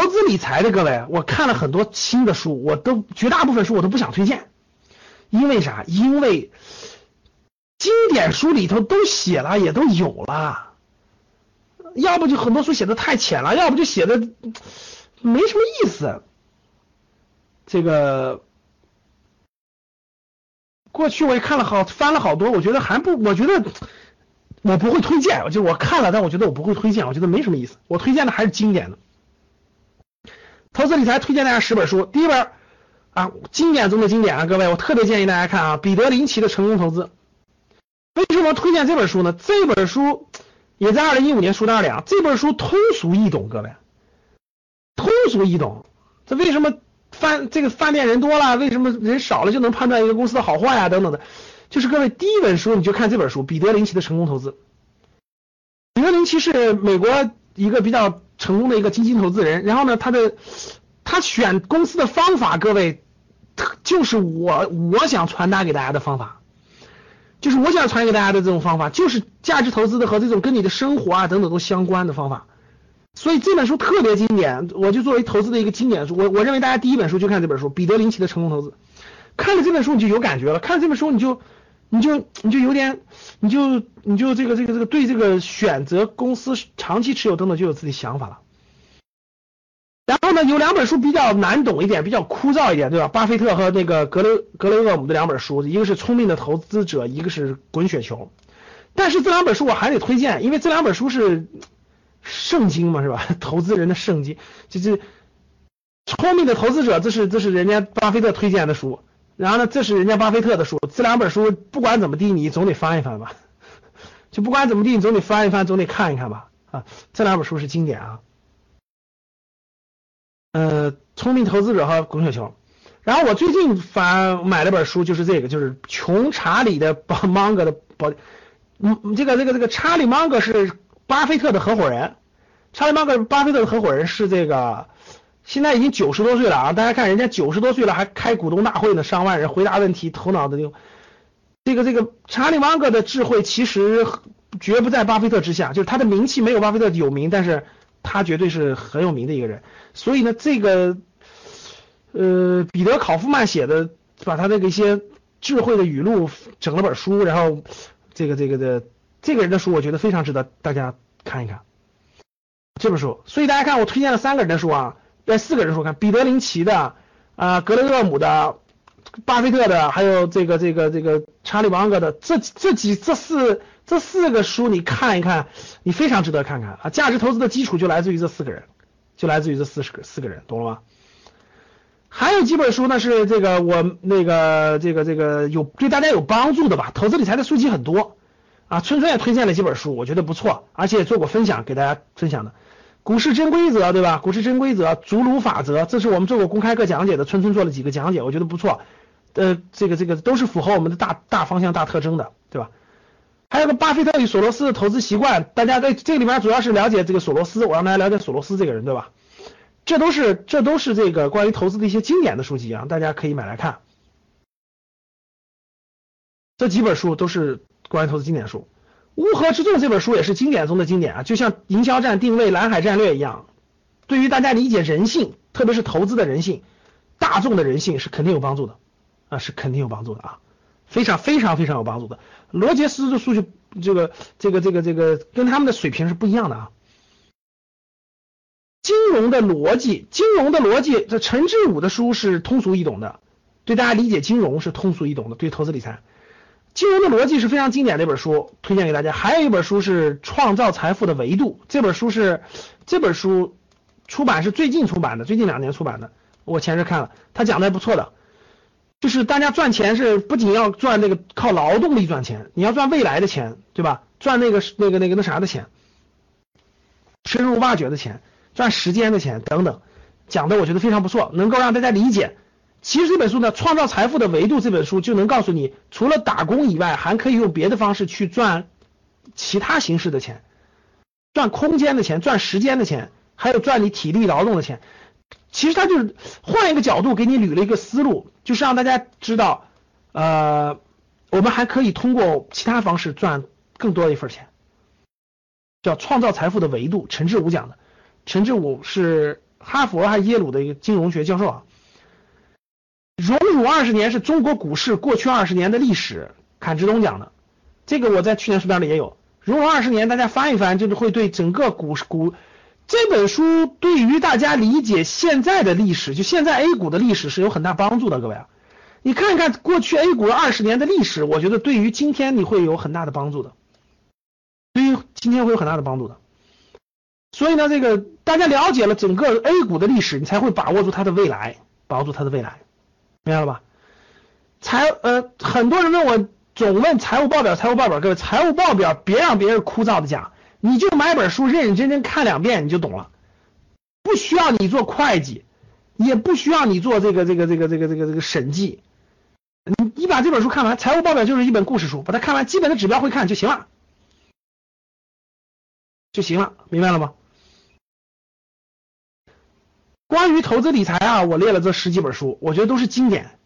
投资理财的各位，我看了很多新的书，我都绝大部分书我都不想推荐，因为啥？因为经典书里头都写了，也都有了，要不就很多书写的太浅了，要不就写的没什么意思。这个过去我也看了好翻了好多，我觉得还不，我觉得我不会推荐，就我看了，但我觉得我不会推荐，我觉得没什么意思。我推荐的还是经典的。投资理财推荐大家十本书，第一本啊，经典中的经典啊，各位，我特别建议大家看啊，彼得林奇的成功投资。为什么推荐这本书呢？这本书也在二零一五年书单里啊，这本书通俗易懂，各位，通俗易懂。这为什么饭这个饭店人多了，为什么人少了就能判断一个公司的好坏啊？等等的，就是各位第一本书你就看这本书，彼得林奇的成功投资。彼得林奇是美国一个比较。成功的一个基金投资人，然后呢，他的他选公司的方法，各位，就是我我想传达给大家的方法，就是我想传给大家的这种方法，就是价值投资的和这种跟你的生活啊等等都相关的方法。所以这本书特别经典，我就作为投资的一个经典书，我我认为大家第一本书就看这本书《彼得林奇的成功投资》，看了这本书你就有感觉了，看了这本书你就。你就你就有点，你就你就这个这个这个对这个选择公司长期持有等等就有自己想法了。然后呢，有两本书比较难懂一点，比较枯燥一点，对吧？巴菲特和那个格雷格雷厄姆的两本书，一个是《聪明的投资者》，一个是《滚雪球》。但是这两本书我还得推荐，因为这两本书是圣经嘛，是吧？投资人的圣经，就是《聪明的投资者》，这是这是人家巴菲特推荐的书。然后呢，这是人家巴菲特的书，这两本书不管怎么地，你总得翻一翻吧。就不管怎么地，你总得翻一翻，总得看一看吧。啊，这两本书是经典啊。呃，聪明投资者和滚雪球。然后我最近翻买了本书，就是这个，就是穷查理的巴芒格的宝。嗯，这个这个这个查理芒格是巴菲特的合伙人。查理芒格巴菲特的合伙人是这个。现在已经九十多岁了啊！大家看，人家九十多岁了还开股东大会呢，上万人回答问题，头脑的这个这个这个查理芒格的智慧其实绝不在巴菲特之下，就是他的名气没有巴菲特有名，但是他绝对是很有名的一个人。所以呢，这个呃彼得考夫曼写的，把他那个一些智慧的语录整了本书，然后这个这个的这个人的书，我觉得非常值得大家看一看这本书。所以大家看，我推荐了三个人的书啊。在四个人说，看彼得林奇的啊，格雷厄姆的，巴菲特的，还有这个这个这个查理芒格的，这这几这四这四个书你看一看，你非常值得看看啊！价值投资的基础就来自于这四个人，就来自于这四十个四个人，懂了吗？还有几本书呢，是这个我那个这个这个有对大家有帮助的吧？投资理财的书籍很多啊，春春也推荐了几本书，我觉得不错，而且也做过分享给大家分享的。股市真规则，对吧？股市真规则，祖鲁法则，这是我们做过公开课讲解的，春春做了几个讲解，我觉得不错。呃，这个这个都是符合我们的大大方向、大特征的，对吧？还有个巴菲特与索罗斯的投资习惯，大家在这里面主要是了解这个索罗斯，我让大家了解索罗斯这个人，对吧？这都是这都是这个关于投资的一些经典的书籍啊，大家可以买来看。这几本书都是关于投资经典书。乌合之众这本书也是经典中的经典啊，就像营销战、定位、蓝海战略一样，对于大家理解人性，特别是投资的人性、大众的人性是肯定有帮助的啊，是肯定有帮助的啊，非常非常非常有帮助的。罗杰斯的数据，这个这个这个这个跟他们的水平是不一样的啊。金融的逻辑，金融的逻辑，这陈志武的书是通俗易懂的，对大家理解金融是通俗易懂的，对投资理财。金融的逻辑是非常经典的一本书，推荐给大家。还有一本书是《创造财富的维度》，这本书是这本书出版是最近出版的，最近两年出版的。我前日看了，他讲的还不错的，就是大家赚钱是不仅要赚那个靠劳动力赚钱，你要赚未来的钱，对吧？赚那个那个那个那啥的钱，深入挖掘的钱，赚时间的钱等等，讲的我觉得非常不错，能够让大家理解。其实这本书呢，《创造财富的维度》这本书就能告诉你，除了打工以外，还可以用别的方式去赚其他形式的钱，赚空间的钱，赚时间的钱，还有赚你体力劳动的钱。其实他就是换一个角度给你捋了一个思路，就是让大家知道，呃，我们还可以通过其他方式赚更多的一份钱，叫《创造财富的维度》，陈志武讲的。陈志武是哈佛还是耶鲁的一个金融学教授啊。荣辱二十年是中国股市过去二十年的历史，侃志东讲的，这个我在去年书单里也有。荣辱二十年，大家翻一翻，就是会对整个股市股这本书对于大家理解现在的历史，就现在 A 股的历史是有很大帮助的，各位啊。你看一看过去 A 股二十年的历史，我觉得对于今天你会有很大的帮助的，对于今天会有很大的帮助的。所以呢，这个大家了解了整个 A 股的历史，你才会把握住它的未来，把握住它的未来。明白了吧？财呃，很多人问我总问财务报表，财务报表，各位财务报表别让别人枯燥的讲，你就买本书认认真真看两遍你就懂了，不需要你做会计，也不需要你做这个这个这个这个这个这个审计，你你把这本书看完，财务报表就是一本故事书，把它看完，基本的指标会看就行了，就行了，明白了吗？关于投资理财啊，我列了这十几本书，我觉得都是经典。